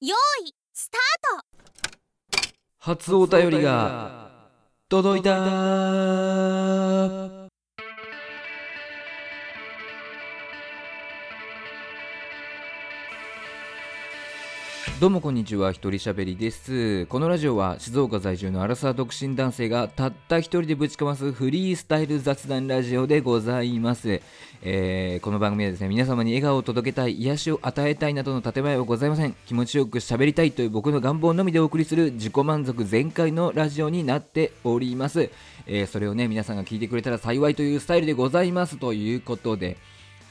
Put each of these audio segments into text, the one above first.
用意スタート。初お便りが届いた。どうもこんにちは、一人しゃべりです。このラジオは静岡在住のアラサー独身男性がたった一人でぶちかますフリースタイル雑談ラジオでございます。えーこの番組はですね、皆様に笑顔を届けたい、癒しを与えたいなどの建前はございません。気持ちよく喋りたいという僕の願望のみでお送りする自己満足全開のラジオになっております。えーそれをね、皆さんが聞いてくれたら幸いというスタイルでございますということで、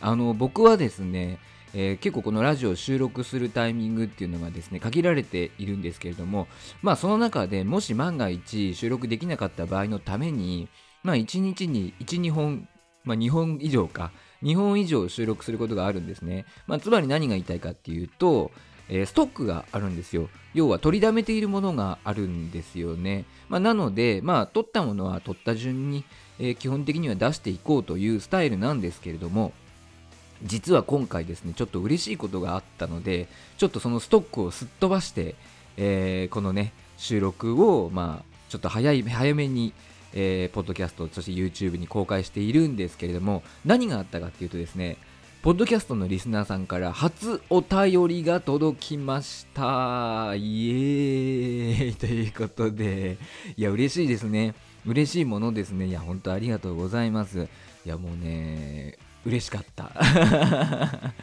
あの、僕はですね、えー結構このラジオを収録するタイミングっていうのがですね限られているんですけれどもまあその中でもし万が一収録できなかった場合のためにまあ1日に12本まあ2本以上か2本以上収録することがあるんですね、まあ、つまり何が言いたいかっていうと、えーストックがあるんですよ。要は取りだめているものがあるんですよね、まあ、なのでまあ取ったものは取った順に、えー基本的には出していこうというスタイルなんですけれども実は今回ですねちょっと嬉しいことがあったのでちょっとそのストックをすっ飛ばして、えーこのね収録をまあちょっと早い早めに、えーポッドキャストそして YouTube に公開しているんですけれども何があったかっていうとですねポッドキャストのリスナーさんから初お便りが届きました。イエーイ。ということでいや嬉しいですね。嬉しいものですね。いや本当ありがとうございます。いやもうね嬉しかった。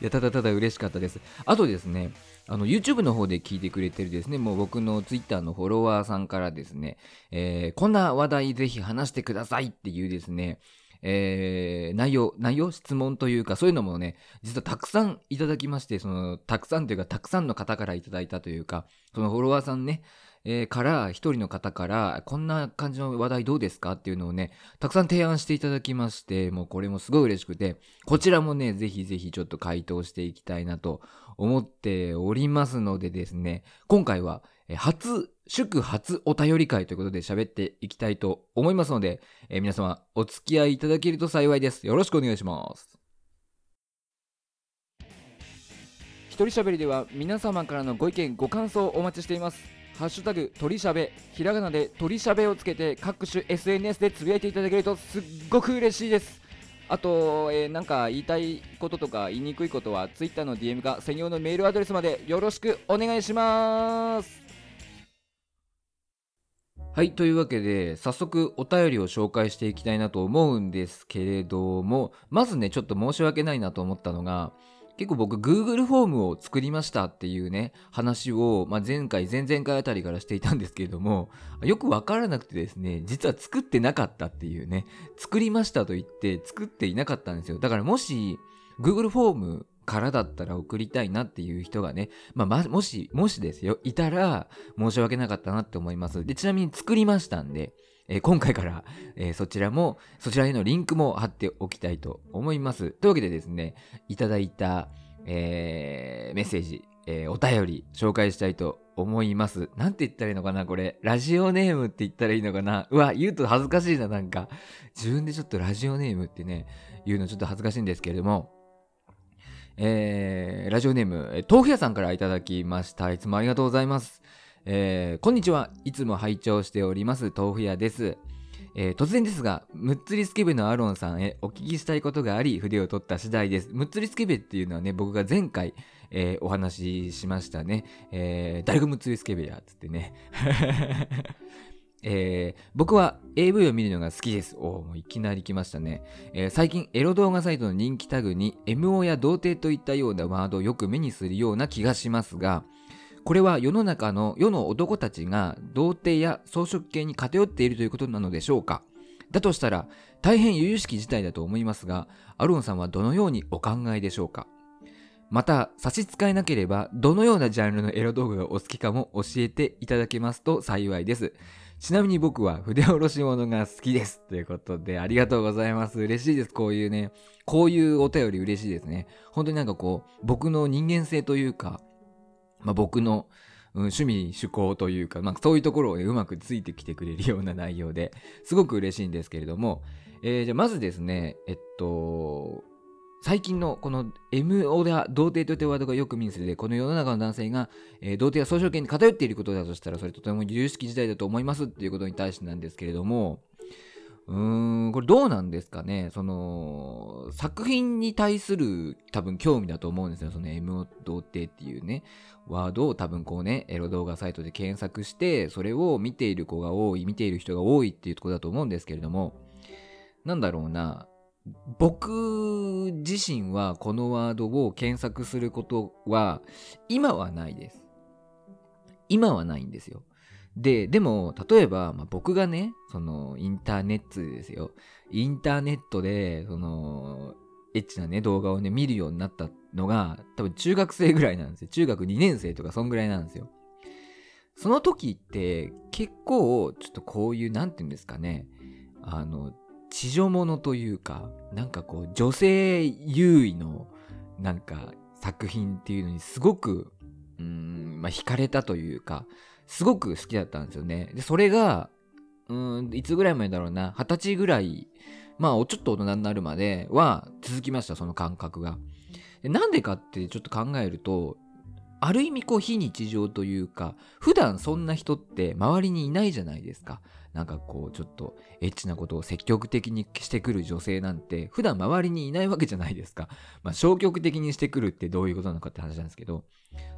いやただただ嬉しかったです。あとですねあの YouTube の方で聞いてくれてるですねもう僕の Twitter のフォロワーさんからですね、えーこんな話題ぜひ話してくださいっていうですねえー内容、内容、質問というか、そういうのもね、実はたくさんいただきまして、その、たくさんというか、たくさんの方からいただいたというか、そのフォロワーさんね、えーから、一人の方から、こんな感じの話題どうですかっていうのをね、たくさん提案していただきまして、もうこれもすごい嬉しくて、こちらもね、ぜひぜひちょっと回答していきたいなと思っておりますのでですね、今回は、初、祝初お便り会ということで喋っていきたいと思いますので、えー皆様お付き合いいただけると幸いです。よろしくお願いします。一人喋りでは皆様からのご意見ご感想をお待ちしています。ハッシュタグ鳥しゃべひらがなで鳥しゃべをつけて各種 SNS でつぶやいていただけるとすっごく嬉しいです。あと、えーなんか言いたいこととか言いにくいことは Twitter の DM か専用のメールアドレスまでよろしくお願いします。はい、というわけで、早速お便りを紹介していきたいなと思うんですけれども、まずね、ちょっと申し訳ないなと思ったのが、結構僕 Google フォームを作りましたっていうね、話を、まあ、前回、前々回あたりからしていたんですけれども、よくわからなくてですね、実は作ってなかったっていうね、作りましたと言って作っていなかったんですよ。だからもし、Google フォームからだったら送りたいなっていう人がね、まあ、まもし、もしですよ、いたら申し訳なかったなって思います。で、ちなみに作りましたんで、え今回から、えそちらも、そちらへのリンクも貼っておきたいと思います。というわけでですね、いただいた、えーメッセージ、えーお便り紹介したいと思います。なんて言ったらいいのかなこれ。ラジオネームって言ったらいいのかなうわ、言うと恥ずかしいな、なんか。自分でちょっとラジオネームってね、言うのちょっと恥ずかしいんですけれども、えーラジオネーム、豆腐屋さんからいただきました。いつもありがとうございます。えーこんにちは。いつも拝聴しております。豆腐屋です。えー突然ですが、ムッツリスケベのアロンさんへお聞きしたいことがあり、筆を取った次第です。ムッツリスケベっていうのはね、僕が前回、えーお話ししましたね。えー誰がムッツリスケベやつってね。えー僕は AV を見るのが好きです。おもういきなり来ましたね。えー最近エロ動画サイトの人気タグに MO や童貞といったようなワードをよく目にするような気がしますが、これは世の中の世の男たちが童貞や草食系に偏っているということなのでしょうか？だとしたら大変由々しき事態だと思いますが、アロンさんはどのようにお考えでしょうか？また差し支えなければどのようなジャンルのエロ動画がお好きかも教えていただけますと幸いです。ちなみに僕は筆下ろし物が好きです。ということで、ありがとうございます。嬉しいです。こういうね、こういうお便り嬉しいですね。本当になんかこう、僕の人間性というか、まあ、僕の、うん趣味趣向というか、まあ、そういうところを、うまくついてきてくれるような内容ですごく嬉しいんですけれども、えーじゃまずですね、えっと、最近のこの MO で童貞というワードがよく目にするで、この世の中の男性が、えー、童貞や総称権に偏っていることだとしたら、それとても有識時代だと思いますっていうことに対してなんですけれども、うーん、これどうなんですかね？その、作品に対する多分興味だと思うんですよ。その MO 童貞っていうね、ワードを多分こうね、エロ動画サイトで検索して、それを見ている子が多い、見ている人が多いっていうとこだと思うんですけれども、なんだろうな、僕自身はこのワードを検索することは今はないです。今はないんですよ。で、でも、例えば、まあ、僕がね、その、インターネットですよ。インターネットで、その、エッチなね、動画をね、見るようになったのが、多分中学生ぐらいなんですよ。中学2年生とか、そんぐらいなんですよ。その時って、結構、ちょっとこういう、なんて言うんですかね、あの、地上物というか、なんかこう、女性優位の、なんか、作品っていうのにすごく、うん、まあ、惹かれたというか、すごく好きだったんですよね。で、それが、うん、いつぐらい前だろうな、二十歳ぐらい、まあ、ちょっと大人になるまでは続きました、その感覚が。でなんでかってちょっと考えると、ある意味こう非日常というか、普段そんな人って周りにいないじゃないですか。なんかこうちょっとエッチなことを積極的にしてくる女性なんて普段周りにいないわけじゃないですか。まあ消極的にしてくるってどういうことなのかって話なんですけど、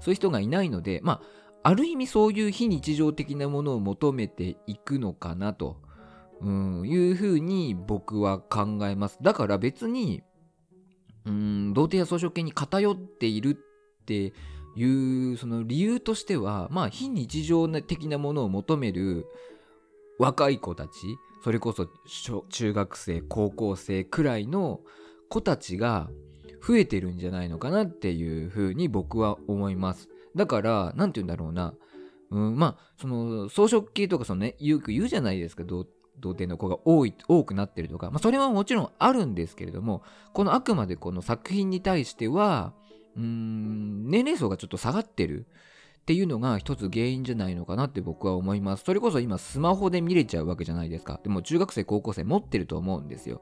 そういう人がいないので、まあある意味そういう非日常的なものを求めていくのかなと、うん、いうふうに僕は考えます。だから別に、うん、童貞や草食系に偏っているっていうその理由としては、まあ非日常的なものを求める若い子たちそれこそ中学生高校生くらいの子たちが増えてるんじゃないのかなっていうふうに僕は思いますだから何て言うんだろうな、うん、まあその草食系とかそのねよく言うじゃないですか童貞の子が多い多くなってるとか、まあ、それはもちろんあるんですけれどもこのあくまでこの作品に対してはうん年齢層がちょっと下がってるっていうのが一つ原因じゃないのかなって僕は思います。それこそ今スマホで見れちゃうわけじゃないですか。でも中学生、高校生持ってると思うんですよ。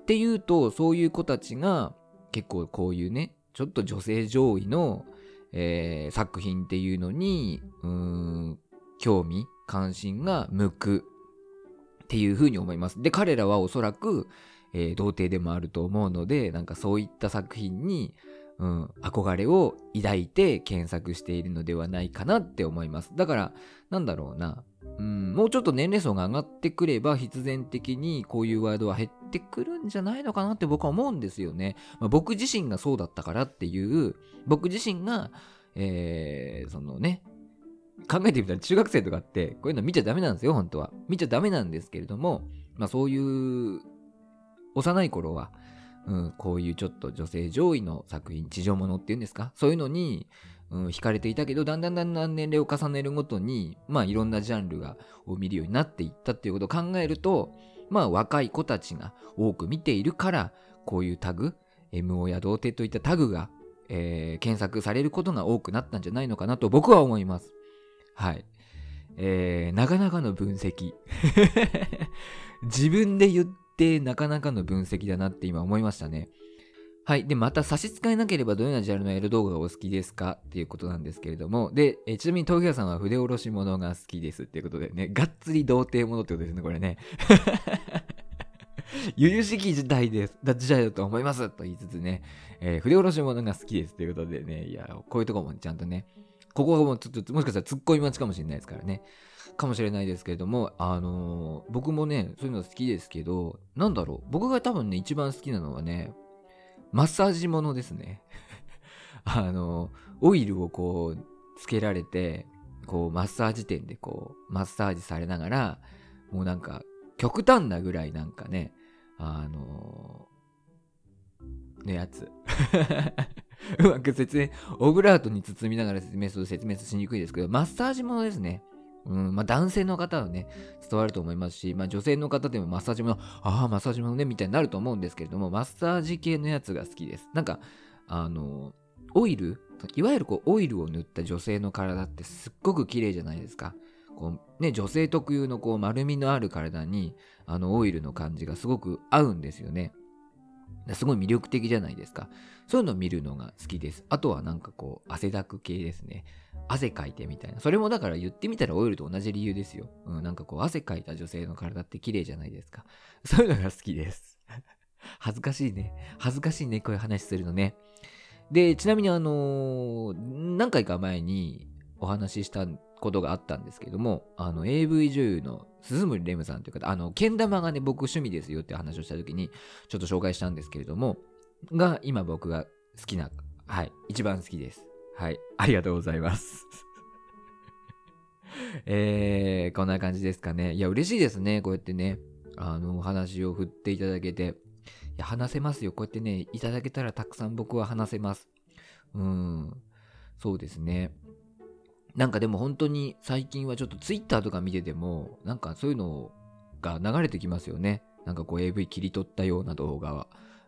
っていうと、そういう子たちが結構こういうね、ちょっと女性上位の、えー、作品っていうのに、うん、興味、関心が向くっていうふうに思います。で、彼らはおそらく、えー、童貞でもあると思うので、なんかそういった作品に、うん、憧れを抱いて検索しているのではないかなって思います。だから、なんだろうな。うん、もうちょっと年齢層が上がってくれば必然的にこういうワードは減ってくるんじゃないのかなって僕は思うんですよね。まあ、僕自身がそうだったからっていう、僕自身が、えー、そのね、考えてみたら中学生とかってこういうの見ちゃダメなんですよ、本当は。見ちゃダメなんですけれども、まあそういう幼い頃は、うん、こういうちょっと女性上位の作品、地上物っていうんですか？そういうのに、うん、惹かれていたけど、だんだんだんだん年齢を重ねるごとに、まあいろんなジャンルがを見るようになっていったっていうことを考えると、まあ若い子たちが多く見ているから、こういうタグ、MO や童貞といったタグが、えー、検索されることが多くなったんじゃないのかなと僕は思います。はい。えー、なかなかの分析。自分で言ってなかなかの分析だなって今思いましたね。はい。で、また差し支えなければどのようなジャンルのエロ動画がお好きですか？っていうことなんですけれども、で、えちなみに東京さんは筆下ろし物が好きですっていうことでね、がっつり童貞ものってことですね、これね。ゆゆしき時代です。だ時代だと思いますと言いつつね、えー、筆下ろし物が好きですっていうことでね、いや、こういうとこもちゃんとね、ここはもうちょっと、もしかしたら突っ込み待ちかもしれないですからね。かもしれないですけれども、あのー、僕もね、そういうの好きですけど、なんだろう、僕が多分ね、一番好きなのはね、マッサージものですね。あの、オイルをこう、つけられて、こう、マッサージ店でこう、マッサージされながら、もうなんか、極端なぐらいなんかね、あの、のやつ。うまく説明、オブラートに包みながら説明すると説明しにくいですけど、マッサージものですね。うんまあ、男性の方はね、伝わると思いますし、まあ、女性の方でもマッサージも、ああ、マッサージもね、みたいになると思うんですけれども、マッサージ系のやつが好きです。なんか、あの、オイル、いわゆるこうオイルを塗った女性の体ってすっごく綺麗じゃないですか。こうね、女性特有のこう丸みのある体にあのオイルの感じがすごく合うんですよね。すごい魅力的じゃないですか。そういうのを見るのが好きです。あとはなんかこう、汗だく系ですね。汗かいてみたいな。それもだから言ってみたらオイルと同じ理由ですよ。うん、なんかこう、汗かいた女性の体って綺麗じゃないですか。そういうのが好きです。恥ずかしいね。恥ずかしいね、こういう話するのね。で、ちなみにあのー何回か前にお話ししたことがあったんですけども、あの、AV 女優の鈴森レムさんという方、あの、けん玉がね、僕趣味ですよって話をした時に、ちょっと紹介したんですけれども、が、今僕が好きな、はい、一番好きです。はい、ありがとうございます。えー、こんな感じですかね。いや、嬉しいですね。こうやってね、あの、お話を振っていただけて。いや、話せますよ。こうやってね、いただけたらたくさん僕は話せます。うん。そうですね。なんかでも本当に最近はちょっと Twitter とか見てても、なんかそういうのが流れてきますよね。なんかこう AV 切り取ったような動画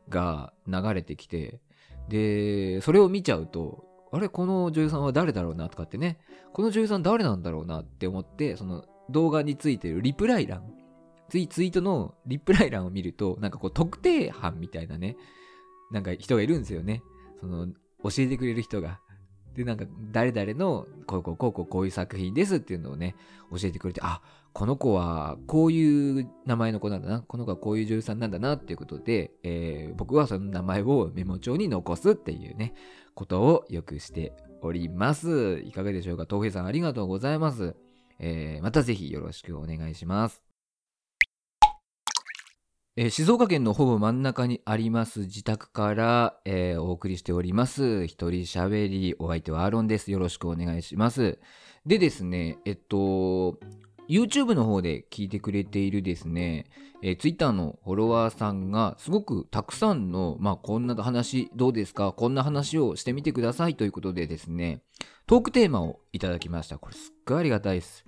が流れてきて、で、それを見ちゃうと、あれこの女優さんは誰だろうなとかってね、この女優さん誰なんだろうなって思って、その動画についてるリプライ欄、ツイツイートのリプライ欄を見ると、なんかこう特定班みたいなね、なんか人がいるんですよね。その、教えてくれる人が。で、なんか、誰々の、こうこうこうこうこういう作品ですっていうのをね、教えてくれて、あ、この子はこういう名前の子なんだな、この子はこういう女優さんなんだなっていうことで、えー僕はその名前をメモ帳に残すっていうね、ことをよくしております。いかがでしょうか？東平さんありがとうございます。えーまたぜひよろしくお願いします。えー静岡県のほぼ真ん中にあります自宅から、えーお送りしております。一人喋り、お相手はアーロンです。よろしくお願いします。でですね、えっと、YouTube の方で聞いてくれているですね、えー Twitter のフォロワーさんがすごくたくさんの、まあ、こんな話どうですかこんな話をしてみてくださいということでですね、トークテーマをいただきました。これすっごいありがたいです。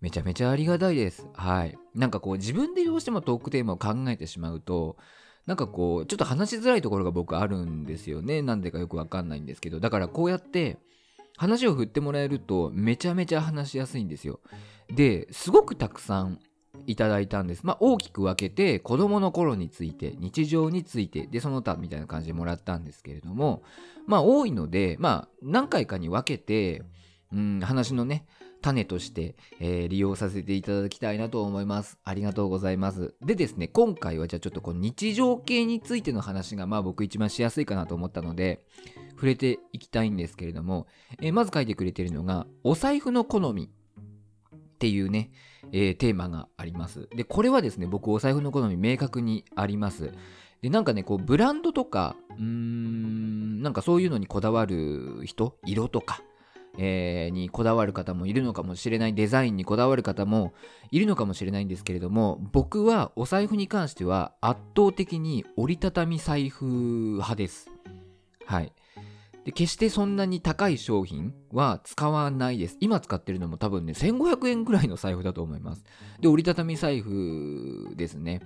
めちゃめちゃありがたいです。はい。なんかこう自分でどうしてもトークテーマを考えてしまうと、なんかこう、ちょっと話しづらいところが僕あるんですよね。なんでかよくわかんないんですけど。だからこうやって話を振ってもらえるとめちゃめちゃ話しやすいんですよ。で、すごくたくさんいただいたんです。まあ大きく分けて子供の頃について、日常について、で、その他みたいな感じでもらったんですけれども、まあ多いので、まあ何回かに分けて、うん、話のね、種として、えー利用させていただきたいなと思います。ありがとうございます。でですね、今回はじゃあちょっとこの日常系についての話がまあ僕一番しやすいかなと思ったので、触れていきたいんですけれども、えーまず書いてくれてるのが、お財布の好みっていうね、えーテーマがあります。で、これはですね、僕お財布の好み明確にあります。で、なんかね、こう、ブランドとか、うーん、なんかそういうのにこだわる人、色とか、えーにこだわる方もいるのかもしれない、デザインにこだわる方もいるのかもしれないんですけれども、僕はお財布に関しては圧倒的に折りたたみ財布派です。はい。で、決してそんなに高い商品は使わないです。今使ってるのも多分ね、1500円ぐらいの財布だと思います。で、折りたたみ財布ですね。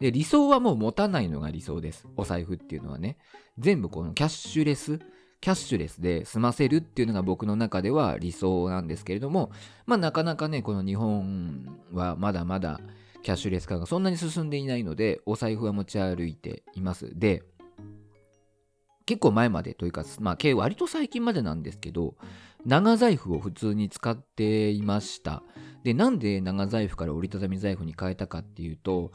で、理想はもう持たないのが理想です。お財布っていうのはね。全部このキャッシュレス、キャッシュレスで済ませるっていうのが僕の中では理想なんですけれども、まあなかなかね、この日本はまだまだキャッシュレス化がそんなに進んでいないので、お財布は持ち歩いています。で、結構前までというか、まあ、割と最近までなんですけど、長財布を普通に使っていました。で、なんで長財布から折りたたみ財布に変えたかっていうと、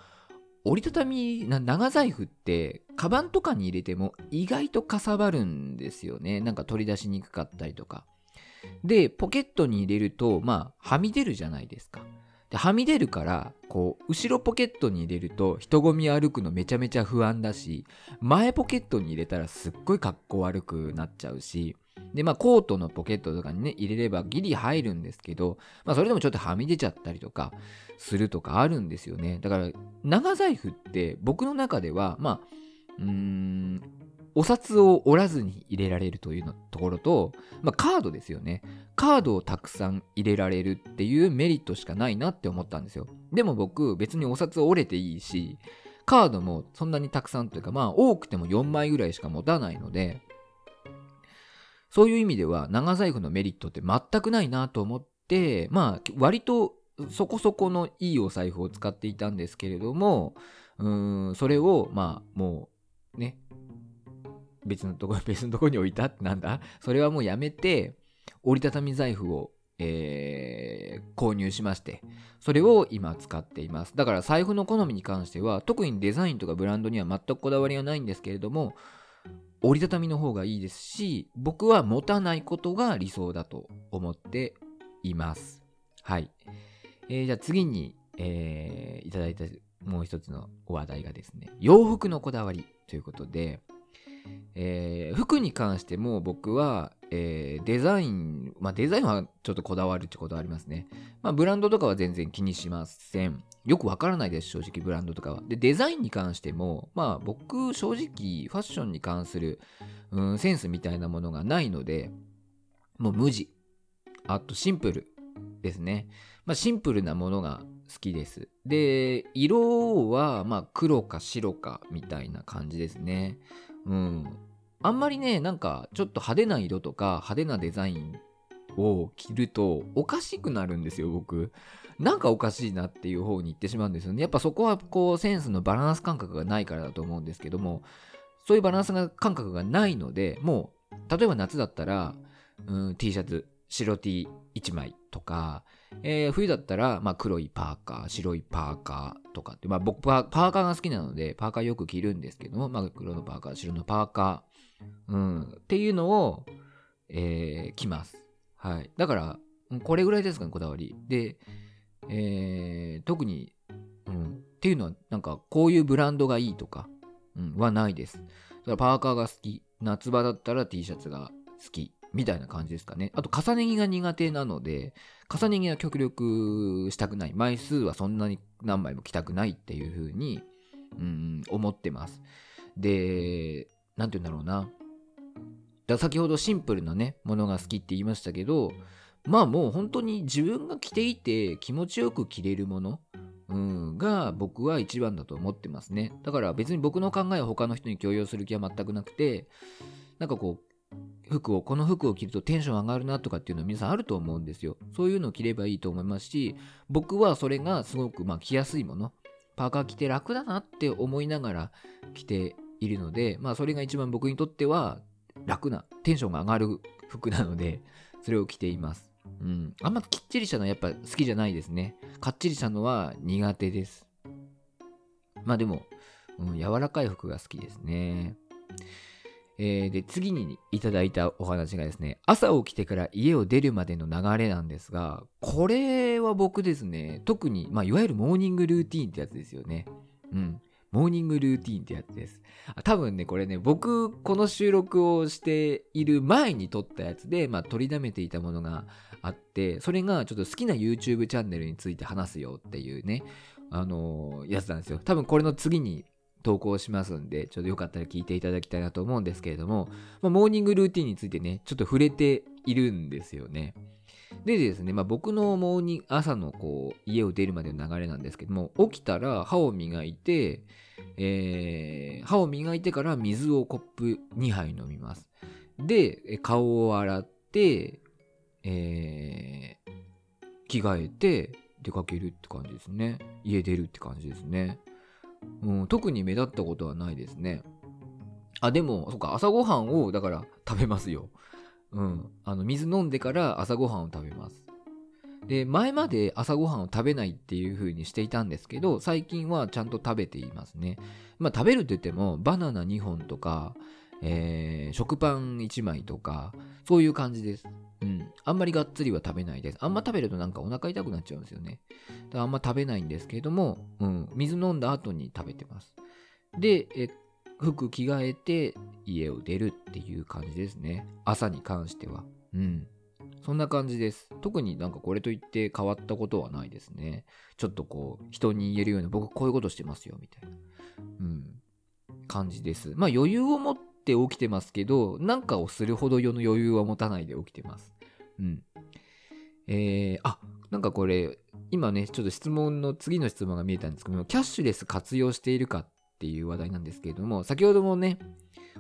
折りたたみな長財布ってカバンとかに入れても意外とかさばるんですよね。なんか取り出しにくかったりとか。でポケットに入れるとまあはみ出るじゃないですか。ではみ出るからこう後ろポケットに入れると人混み歩くのめちゃめちゃ不安だし前ポケットに入れたらすっごい格好悪くなっちゃうしでまあコートのポケットとかにね入れればギリ入るんですけどまあそれでもちょっとはみ出ちゃったりとかするとかあるんですよね。だから長財布って僕の中ではまあうーんお札を折らずに入れられるというところと、まあ、カードですよね。カードをたくさん入れられるっていうメリットしかないなって思ったんですよ。でも僕別にお札を折れていいしカードもそんなにたくさんというかまあ多くても4枚ぐらいしか持たないのでそういう意味では長財布のメリットって全くないなと思ってまあ割とそこそこのいいお財布を使っていたんですけれどもうんそれをまあもうね、別のところ、別のとこに置いたってなんだ？それはもうやめて、折りたたみ財布を、えー購入しまして、それを今使っています。だから財布の好みに関しては、特にデザインとかブランドには全くこだわりはないんですけれども、折りたたみの方がいいですし、僕は持たないことが理想だと思っています。はい。えーじゃあ次に、えーいただいたもう一つのお話題がですね、洋服のこだわりということで、えー服に関しても僕は、えーデザイン、まあデザインはちょっとこだわるってことはありますね。まあブランドとかは全然気にしません。よくわからないです、正直ブランドとかは。で、デザインに関しても、まあ僕正直ファッションに関する、うん、センスみたいなものがないので、もう無地。あとシンプルですね。まあシンプルなものが好きです。で、色はまあ黒か白かみたいな感じですね。うん。あんまりね、なんかちょっと派手な色とか派手なデザインを着るとおかしくなるんですよ、僕。なんかおかしいなっていう方に行ってしまうんですよね。やっぱそこはこうセンスのバランス感覚がないからだと思うんですけども、そういうバランス感覚がないので、もう、例えば夏だったら、うん、T シャツ、白 T1 枚とか、えー冬だったら、まあ、黒いパーカー、白いパーカーとかって、まあ、僕パ、パーカーが好きなので、パーカーよく着るんですけども、まあ、黒のパーカー、白のパーカー、うん、っていうのを、えー着ます。はい。だから、これぐらいですかね、こだわり。で、えー特に、うん、っていうのは、なんか、こういうブランドがいいとか、うん、はないです。だからパーカーが好き。夏場だったら T シャツが好き。みたいな感じですかね。あと、重ね着が苦手なので、重ね着は極力したくない。枚数はそんなに何枚も着たくないっていう風に、うん、思ってます。で、なんて言うんだろうな。だ先ほどシンプルなね、ものが好きって言いましたけど、まあもう本当に自分が着ていて気持ちよく着れるもの、うん、が僕は一番だと思ってますね。だから別に僕の考えを他の人に共有する気は全くなくて、なんかこう、服を、この服を着るとテンション上がるなとかっていうのは皆さんあると思うんですよ。そういうのを着ればいいと思いますし、僕はそれがすごくまあ着やすいもの、パーカー着て楽だなって思いながら着ているので、まあそれが一番僕にとっては楽な、テンションが上がる服なので、それを着ています。うん。あんまきっちりしたのはやっぱ好きじゃないですね。かっちりしたのは苦手です。まあでも、うん、柔らかい服が好きですね。えーで、次にいただいたお話がですね、朝起きてから家を出るまでの流れなんですが、これは僕ですね、特に、まあ、いわゆるモーニングルーティーンってやつですよね。うん。モーニングルーティーンってやつです。多分ね、これね、僕、この収録をしている前に撮ったやつで、まあ、取りだめていたものがあって、それがちょっと好きな YouTube チャンネルについて話すよっていうね、あのーやつなんですよ。多分これの次に投稿しますんで、ちょっとよかったら聞いていただきたいなと思うんですけれども、まあ、モーニングルーティンについてね、ちょっと触れているんですよね。でですね、まあ、僕のモーニング、朝のこう、家を出るまでの流れなんですけども、起きたら歯を磨いて、えー歯を磨いてから水をコップ2杯飲みます。で、顔を洗って、えー着替えて出かけるって感じですね。家出るって感じですね。うん、特に目立ったことはないですね。あ、でも、そっか、朝ごはんを、だから、食べますよ。うん。あの、水飲んでから朝ごはんを食べます。で、前まで朝ごはんを食べないっていう風にしていたんですけど、最近はちゃんと食べていますね。まあ、食べるって言っても、バナナ2本とか、えー食パン1枚とか、そういう感じです。うん。あんまりがっつりは食べないです。あんま食べるとなんかお腹痛くなっちゃうんですよね。だからあんま食べないんですけれども、うん。水飲んだ後に食べてます。で、え服着替えて家を出るっていう感じですね。朝に関しては。うん。そんな感じです。特になんかこれといって変わったことはないですね。ちょっとこう、人に言えるように僕こういうことしてますよ、みたいな。うん。感じです。まあ余裕を持って起きてますけど、なんかをするほど世の余裕は持たないで起きてます。うん。えー、あ、なんかこれ、今ね、ちょっと質問の次の質問が見えたんですけども、キャッシュレス活用しているかっていう話題なんですけれども、先ほどもね、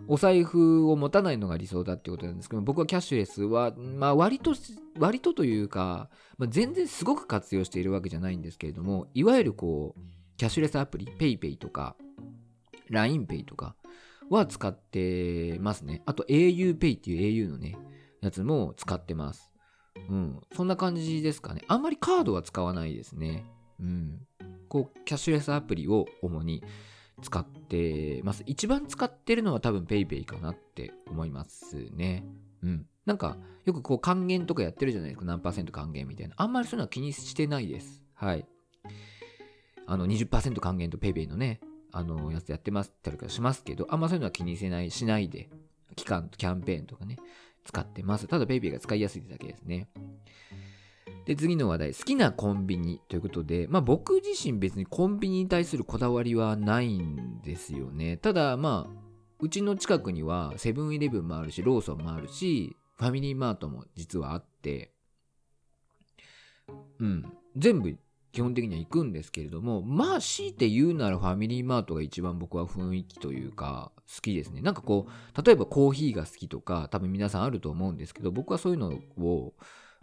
お財布を持たないのが理想だってことなんですけど、僕はキャッシュレスは、まあ割と、割とというか、まあ、全然すごく活用しているわけじゃないんですけれども、いわゆるこう、キャッシュレスアプリ、PayPay とか、LINEPay とかは使ってますね。あと auPay っていう au のね、やつも使ってます。うん。そんな感じですかね。あんまりカードは使わないですね。うん。こう、キャッシュレスアプリを主に使ってます。一番使ってるのは多分 PayPay かなって思いますね。うん。なんか、よくこう還元とかやってるじゃないですか。何パーセント還元みたいな。あんまりそういうのは気にしてないです。はい。あの、20%還元と PayPay のね、あの、やつやってますったりとかしますけど、あんまそういうのは気にせない、しないで、期間と、キャンペーンとかね、使ってます。ただ PayPay が使いやすいだけですね。で、次の話題。好きなコンビニということで、まあ僕自身別にコンビニに対するこだわりはないんですよね。ただまあ、うちの近くにはセブンイレブンもあるし、ローソンもあるし、ファミリーマートも実はあって、うん、全部基本的には行くんですけれども、まあ強いて言うならファミリーマートが一番僕は雰囲気というか好きですね。なんかこう、例えばコーヒーが好きとか多分皆さんあると思うんですけど、僕はそういうのを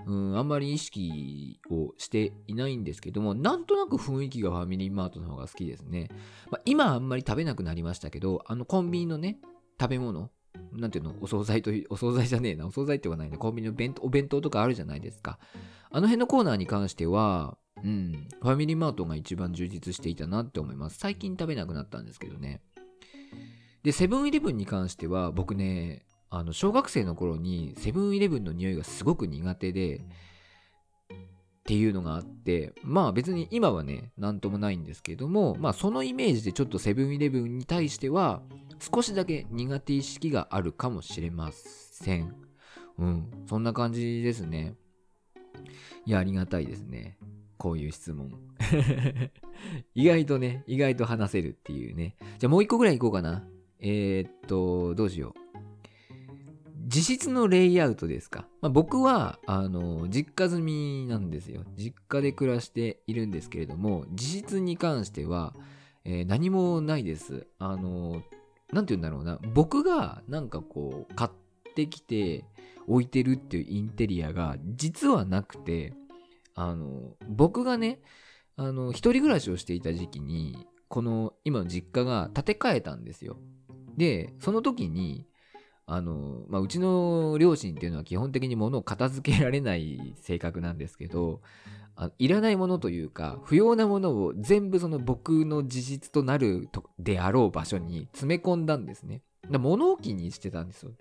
うん、あんまり意識をしていないんですけども、なんとなく雰囲気がファミリーマートの方が好きですね。まあ、今あんまり食べなくなりましたけど、あのコンビニのね、食べ物、なんていうの、お惣菜という、お惣菜じゃねえな、お惣菜って言わないね、コンビニの弁お弁当とかあるじゃないですか。あの辺のコーナーに関しては、うん、ファミリーマートが一番充実していたなって思います。最近食べなくなったんですけどね。で、セブンイレブンに関しては、僕ね、あの小学生の頃にセブンイレブンの匂いがすごく苦手でっていうのがあってまあ別に今はね何ともないんですけどもまあそのイメージでちょっとセブンイレブンに対しては少しだけ苦手意識があるかもしれません。うんそんな感じですね。いやありがたいですね。こういう質問。意外とね意外と話せるっていうね。じゃあもう一個ぐらいいこうかな。えー、っとどうしよう。実質のレイアウトですか？まあ、僕は、あの、実家住みなんですよ。実家で暮らしているんですけれども、実質に関しては、えー何もないです。あの、なんて言うんだろうな。僕が、なんかこう、買ってきて置いてるっていうインテリアが、実はなくて、あの、僕がね、あの、一人暮らしをしていた時期に、この、今の実家が建て替えたんですよ。で、その時に、あの、まあ、うちの両親っていうのは基本的に物を片付けられない性格なんですけど、あいらないものというか、不要なものを全部その僕の自実となるとであろう場所に詰め込んだんですね。だ物置にしてたんですよ。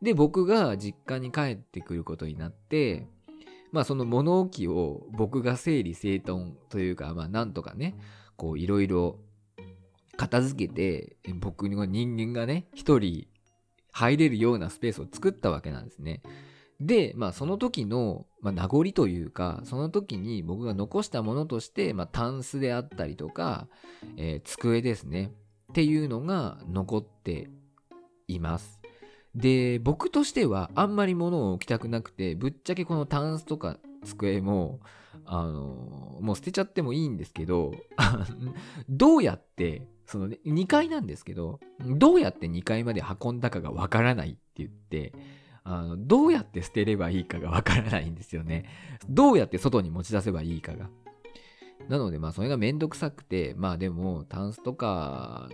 で、僕が実家に帰ってくることになって、まあその物置を僕が整理整頓というか、まあなんとかね、こういろいろ片付けて、僕の人間がね、一人入れるようなスペースを作ったわけなんですね。で、まあその時の、まあ、名残というか、その時に僕が残したものとして、まあタンスであったりとか、えー机ですね。っていうのが残っています。で、僕としてはあんまり物を置きたくなくて、ぶっちゃけこのタンスとか机も、あのもう捨てちゃってもいいんですけど、どうやって、そのね、2階なんですけど、どうやって2階まで運んだかがわからないって言って、あのどうやって捨てればいいかがわからないんですよね。どうやって外に持ち出せばいいかが。なので、まあ、それがめんどくさくて、まあでも、タンスとか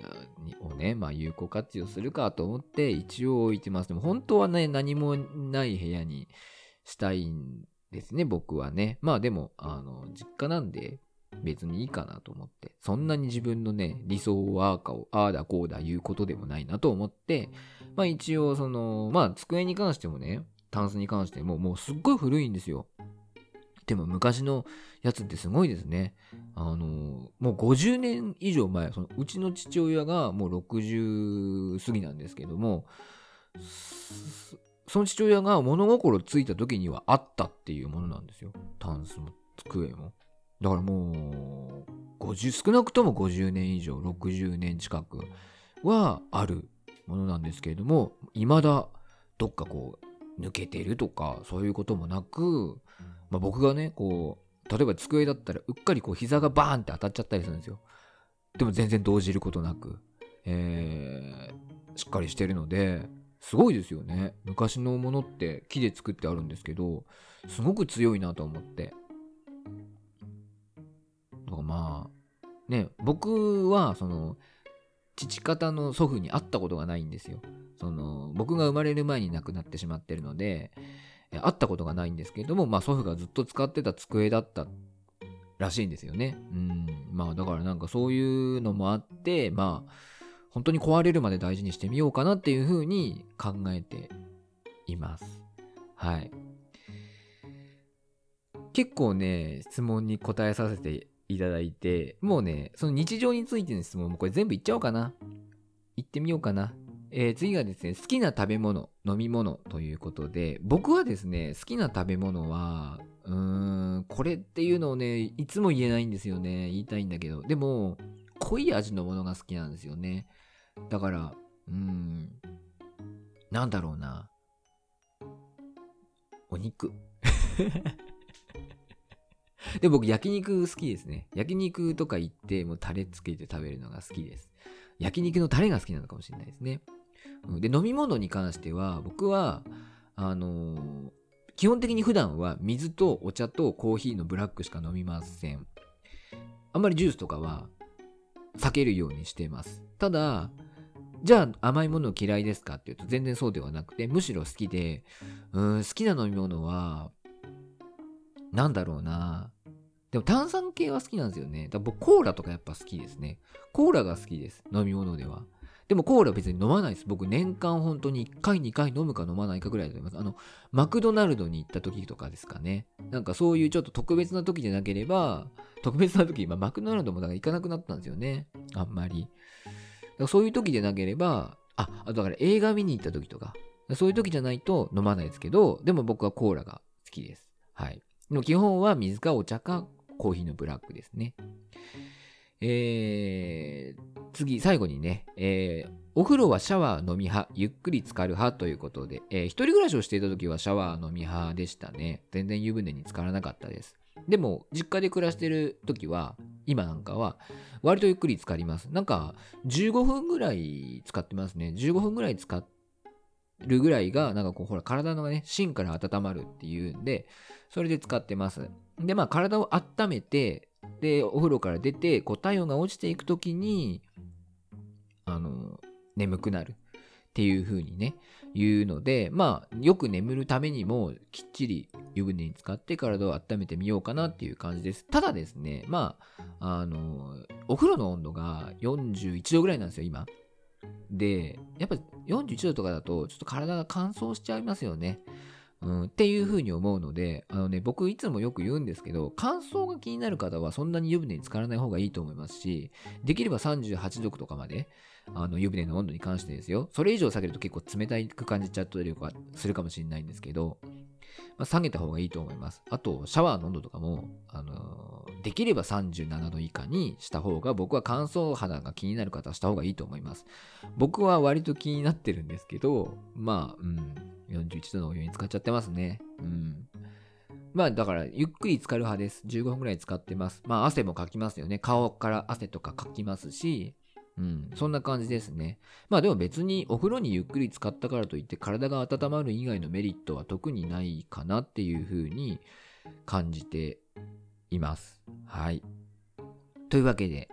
をね、まあ、有効活用するかと思って、一応置いてます。でも、本当はね、何もない部屋にしたいんですね、僕はね。まあ、でも、あの、実家なんで、別にいいかなと思って。そんなに自分のね、理想はああかを、ああだこうだ言うことでもないなと思って、まあ一応その、まあ机に関してもね、タンスに関してももうすっごい古いんですよ。でも昔のやつってすごいですね。あの、もう50年以上前、そのうちの父親がもう60過ぎなんですけども、その父親が物心ついた時にはあったっていうものなんですよ。タンスも机も。だからもう、50、少なくとも50年以上、60年近くはあるものなんですけれども、未だどっかこう、抜けてるとか、そういうこともなく、まあ、僕がね、こう、例えば机だったら、うっかりこう、膝がバーンって当たっちゃったりするんですよ。でも全然動じることなく、えー、しっかりしてるので、すごいですよね。昔のものって木で作ってあるんですけど、すごく強いなと思って。まあ、ね、僕は、その、父方の祖父に会ったことがないんですよ。その僕が生まれる前に亡くなってしまってるので、会ったことがないんですけれども、まあ、祖父がずっと使ってた机だったらしいんですよね。うん。まあ、だからなんかそういうのもあって、まあ、本当に壊れるまで大事にしてみようかなっていうふうに考えています。はい。結構ね、質問に答えさせていただいて、もうね、その日常についての質問もこれ全部言っちゃおうかな。言ってみようかな。えー、次がですね、好きな食べ物、飲み物ということで、僕はですね、好きな食べ物は、うーん、これっていうのをね、いつも言えないんですよね。言いたいんだけど。でも、濃い味のものが好きなんですよね。だから、うーん、なんだろうな。お肉。で、僕、焼肉好きですね。焼肉とか行って、もうタレつけて食べるのが好きです。焼肉のタレが好きなのかもしれないですね。で、飲み物に関しては、僕は、あのー、基本的に普段は水とお茶とコーヒーのブラックしか飲みません。あんまりジュースとかは避けるようにしてます。ただ、じゃあ甘いもの嫌いですかっていうと全然そうではなくて、むしろ好きで、うん、好きな飲み物は、なんだろうな。でも炭酸系は好きなんですよね。だ僕コーラとかやっぱ好きですね。コーラが好きです。飲み物では。でもコーラ別に飲まないです。僕年間本当に1回2回飲むか飲まないかぐらいだと思います。あの、マクドナルドに行った時とかですかね。なんかそういうちょっと特別な時でなければ、特別な時、まあ、マクドナルドもだから行かなくなったんですよね。あんまり。そういう時でなければ、あ、あとだから映画見に行った時とか、そういう時じゃないと飲まないですけど、でも僕はコーラが好きです。はい。でも基本は水かお茶かコーヒーのブラックですね。えー、次、最後にね、えー、お風呂はシャワー飲み派、ゆっくり浸かる派ということで、えー、一人暮らしをしていた時はシャワー飲み派でしたね。全然湯船に浸からなかったです。でも、実家で暮らしてる時は、今なんかは、割とゆっくり浸かります。なんか、15分ぐらい使ってますね。15分ぐらい使るぐらいが、なんかこう、ほら、体のね、芯から温まるっていうんで、それで使ってます。で、まあ、体を温めて、で、お風呂から出て、こう、体温が落ちていくときに、あの、眠くなるっていう風にね、言うので、まあ、よく眠るためにも、きっちり湯船に浸かって体を温めてみようかなっていう感じです。ただですね、まあ、あの、お風呂の温度が41度ぐらいなんですよ、今。で、やっぱ41度とかだと、ちょっと体が乾燥しちゃいますよね。うん、っていうふうに思うので、あのね、僕いつもよく言うんですけど、乾燥が気になる方はそんなに湯船に浸からない方がいいと思いますし、できれば38度とかまで、あの湯船の温度に関してですよ。それ以上下げると結構冷たく感じちゃったりとかするかもしれないんですけど、まあ、下げた方がいいと思います。あと、シャワーの温度とかも、あのー、できれば37度以下にした方が、僕は乾燥肌が気になる方はした方がいいと思います。僕は割と気になってるんですけど、まあ、うん、41度のお湯に使っちゃってますね。うん。まあだからゆっくり浸かる派です。15分ぐらい使ってます。まあ汗もかきますよね。顔から汗とかかきますし、うん、そんな感じですね。まあでも別にお風呂にゆっくり浸かったからといって体が温まる以外のメリットは特にないかなっていうふうに感じています。はい。というわけで、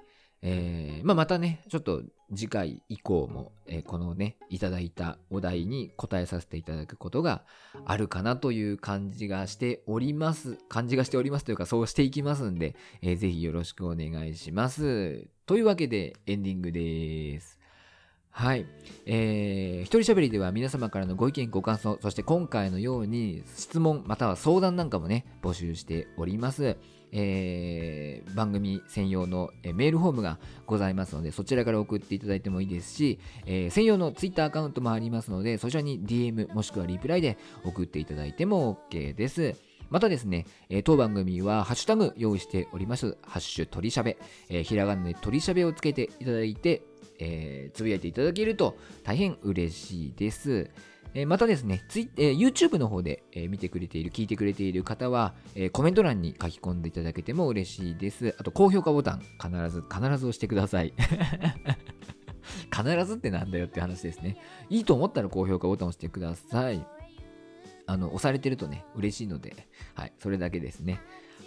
えー、まあ、またね、ちょっと次回以降も、えー、このね、いただいたお題に答えさせていただくことがあるかなという感じがしております。感じがしておりますというか、そうしていきますんで、えー、ぜひよろしくお願いします。というわけで、エンディングです。はい。えー、一人喋りでは皆様からのご意見、ご感想、そして今回のように質問、または相談なんかもね、募集しております。えー、番組専用の、メールフォームがございますので、そちらから送っていただいてもいいですし、えー、専用の Twitter アカウントもありますので、そちらに DM もしくはリプライで送っていただいても OK です。またですね、えー、当番組はハッシュタグ用意しております。ハッシュ鳥しゃべ、えー、ひらがなで鳥しゃべをつけていただいて、えー、つぶやいていただけると大変嬉しいです。えまたですね、ツイえー、YouTube の方で、えー、見てくれている、聞いてくれている方は、えー、コメント欄に書き込んでいただけても嬉しいです。あと、高評価ボタン、必ず、必ず押してください。必ずってなんだよって話ですね。いいと思ったら高評価ボタン押してください。あの、押されてるとね、嬉しいので、はい、それだけですね。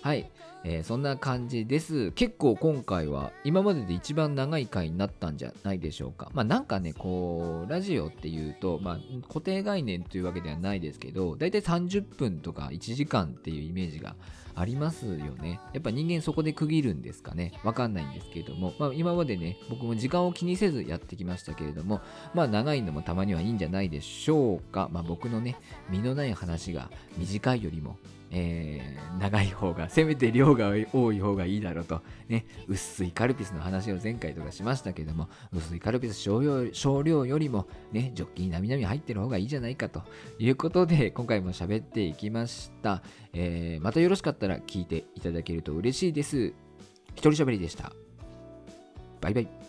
はい、えーそんな感じです。結構今回は今までで一番長い回になったんじゃないでしょうか。まあなんかねこうラジオっていうと、まあ、固定概念というわけではないですけどだいたい30分とか1時間っていうイメージがありますよね。やっぱ人間そこで区切るんですかね。わかんないんですけれども、まあ、今までね僕も時間を気にせずやってきましたけれどもまあ長いのもたまにはいいんじゃないでしょうか。まあ僕のね身のない話が短いよりもえー長い方がせめて量が多い方がいいだろうと。ね。薄いカルピスの話を前回とかしましたけども薄いカルピス少量少量よりもねジョッキになみなみ入ってる方がいいじゃないかということで今回も喋っていきました、えーまたよろしかったら聞いていただけると嬉しいです。一人喋りでした。バイバイ。